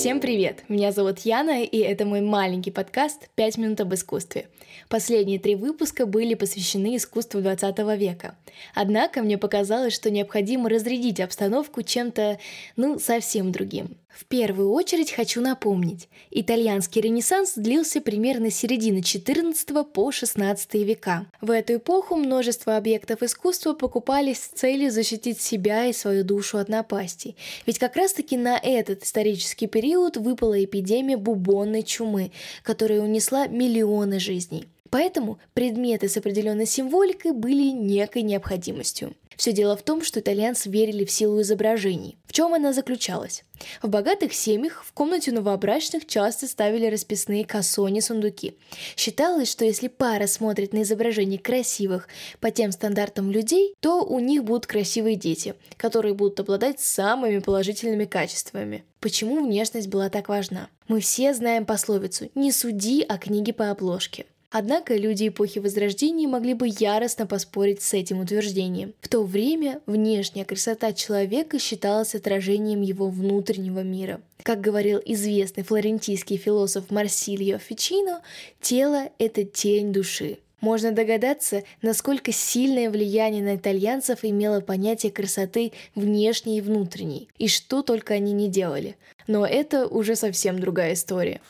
Всем привет! Меня зовут Яна, и это мой маленький подкаст «5 минут об искусстве». Последние три выпуска были посвящены искусству 20 века. Однако мне показалось, что необходимо разрядить обстановку чем-то, ну, совсем другим. В первую очередь хочу напомнить, итальянский ренессанс длился примерно с середины XIV по XVI века. В эту эпоху множество объектов искусства покупались с целью защитить себя и свою душу от напастей. Ведь как раз-таки на этот исторический период выпала эпидемия бубонной чумы, которая унесла миллионы жизней. Поэтому предметы с определенной символикой были некой необходимостью. Все дело в том, что итальянцы верили в силу изображений. В чем она заключалась? В богатых семьях в комнате новобрачных часто ставили расписные кассони-сундуки. Считалось, что если пара смотрит на изображения красивых по тем стандартам людей, то у них будут красивые дети, которые будут обладать самыми положительными качествами. Почему внешность была так важна? Мы все знаем пословицу «не суди о книге по обложке». Однако люди эпохи Возрождения могли бы яростно поспорить с этим утверждением. В то время внешняя красота человека считалась отражением его внутреннего мира. Как говорил известный флорентийский философ Марсильо Фичино, тело – это тень души. Можно догадаться, насколько сильное влияние на итальянцев имело понятие красоты внешней и внутренней, и что только они не делали. Но это уже совсем другая история.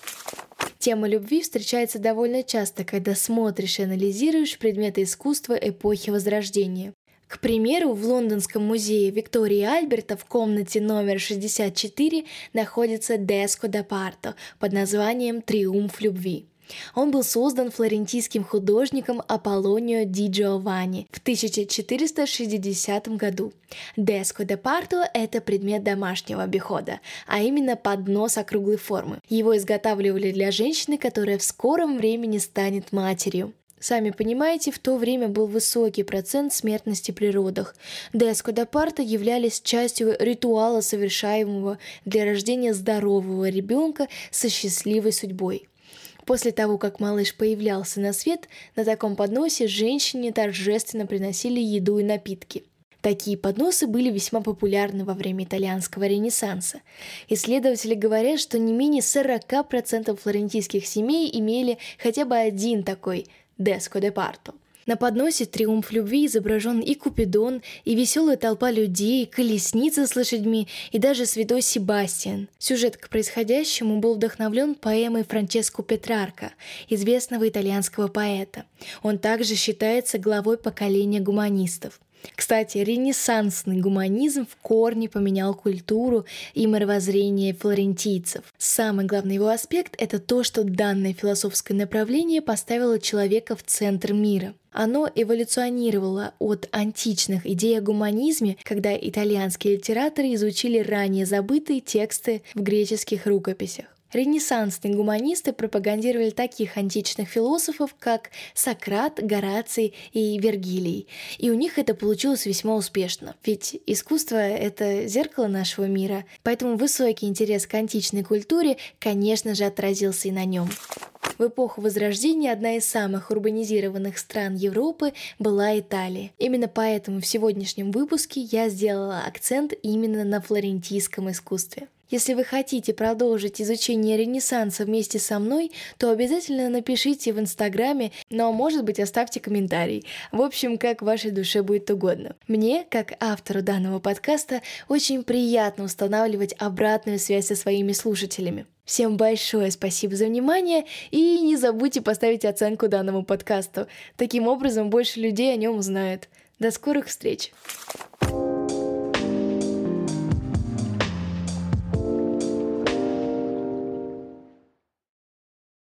Тема любви встречается довольно часто, когда смотришь и анализируешь предметы искусства эпохи Возрождения. К примеру, в Лондонском музее Виктории Альберта в комнате номер 64 находится Деско да Парто под названием «Триумф любви». Он был создан флорентийским художником Аполлонио ди Джованни в 1460 году. Деско де Парто – это предмет домашнего обихода, а именно поднос округлой формы. Его изготавливали для женщины, которая в скором времени станет матерью. Сами понимаете, в то время был высокий процент смертности при родах. Деско де Парто являлись частью ритуала, совершаемого для рождения здорового ребенка со счастливой судьбой. После того, как малыш появлялся на свет, на таком подносе женщине торжественно приносили еду и напитки. Такие подносы были весьма популярны во время итальянского ренессанса. Исследователи говорят, что не менее 40% флорентийских семей имели хотя бы один такой «деско де парто». На подносе «Триумф любви» изображен и Купидон, и веселая толпа людей, колесница с лошадьми, и даже святой Себастьян. Сюжет к происходящему был вдохновлен поэмой Франческо Петрарка, известного итальянского поэта. Он также считается главой поколения гуманистов. Кстати, ренессансный гуманизм в корне поменял культуру и мировоззрение флорентийцев. Самый главный его аспект – это то, что данное философское направление поставило человека в центр мира. Оно эволюционировало от античных идей о гуманизме, когда итальянские литераторы изучили ранее забытые тексты в греческих рукописях. Ренессансные гуманисты пропагандировали таких античных философов, как Сократ, Гораций и Вергилий. И у них это получилось весьма успешно. Ведь искусство — это зеркало нашего мира, поэтому высокий интерес к античной культуре, конечно же, отразился и на нем. В эпоху Возрождения одна из самых урбанизированных стран Европы была Италия. Именно поэтому в сегодняшнем выпуске я сделала акцент именно на флорентийском искусстве. Если вы хотите продолжить изучение Ренессанса вместе со мной, то обязательно напишите в Инстаграме, но, может быть, оставьте комментарий. В общем, как вашей душе будет угодно. Мне, как автору данного подкаста, очень приятно устанавливать обратную связь со своими слушателями. Всем большое спасибо за внимание и не забудьте поставить оценку данному подкасту. Таким образом, больше людей о нем узнают. До скорых встреч!